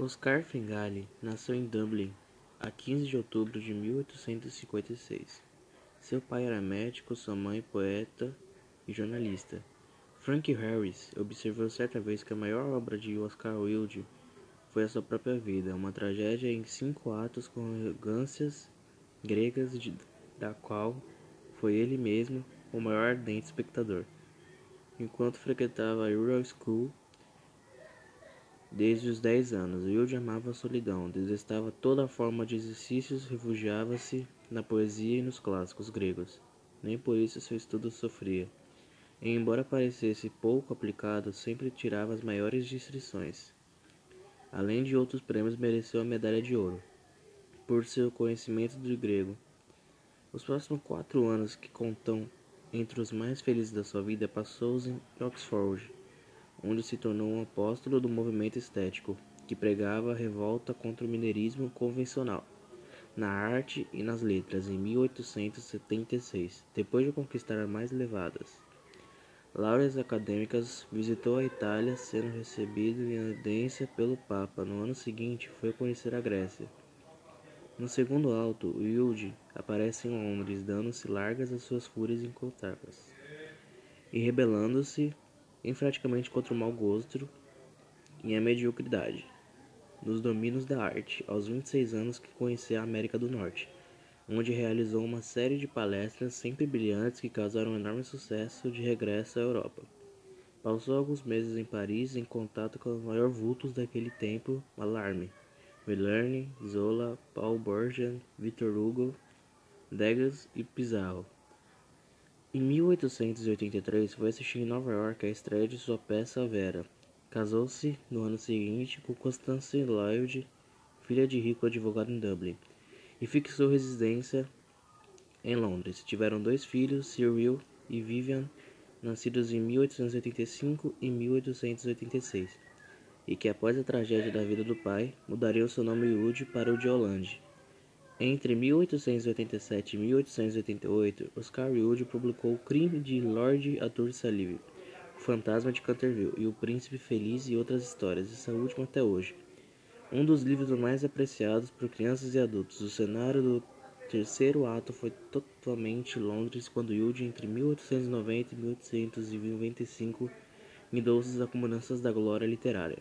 Oscar Fingali nasceu em Dublin a 15 de outubro de 1856. Seu pai era médico, sua mãe poeta e jornalista. Frank Harris observou certa vez que a maior obra de Oscar Wilde foi a sua própria vida, uma tragédia em cinco atos com arrogâncias gregas de, da qual foi ele mesmo o maior ardente espectador. Enquanto frequentava a Rural School, Desde os dez anos, Wilde amava a solidão, detestava toda forma de exercícios, refugiava-se na poesia e nos clássicos gregos. Nem por isso seu estudo sofria. E, embora parecesse pouco aplicado, sempre tirava as maiores distinções. Além de outros prêmios, mereceu a medalha de ouro por seu conhecimento do grego. Os próximos quatro anos, que contam entre os mais felizes da sua vida, passou-os em Oxford onde se tornou um apóstolo do movimento estético, que pregava a revolta contra o mineirismo convencional, na arte e nas letras, em 1876, depois de conquistar as mais elevadas. Laureas acadêmicas, visitou a Itália, sendo recebido em audiência pelo Papa. No ano seguinte, foi conhecer a Grécia. No segundo alto, Wilde aparece em Londres, dando-se largas às suas fúrias incontáveis e rebelando-se enfraticamente contra o mau gosto e a mediocridade nos domínios da arte, aos 26 anos que conheceu a América do Norte, onde realizou uma série de palestras sempre brilhantes que causaram um enorme sucesso de regresso à Europa. Passou alguns meses em Paris em contato com os maiores vultos daquele tempo, Mallarmé, Villerne, Zola, Paul Bourget, Victor Hugo, Degas e Pizarro. Em 1883, foi assistir em Nova York a estreia de sua peça Vera. Casou-se no ano seguinte com Constance Lloyd, filha de rico advogado em Dublin, e fixou residência em Londres. Tiveram dois filhos, Cyril e Vivian, nascidos em 1885 e 1886, e que após a tragédia da vida do pai, mudariam seu nome Wood para o de Holland. Entre 1887 e 1888, Oscar Wilde publicou O Crime de Lord Arthur Sullivan, O Fantasma de Canterville e O Príncipe Feliz e outras histórias, essa última até hoje. Um dos livros mais apreciados por crianças e adultos. O cenário do terceiro ato foi totalmente Londres quando Wilde, entre 1890 e 1895, me dou as acumulanças da glória literária.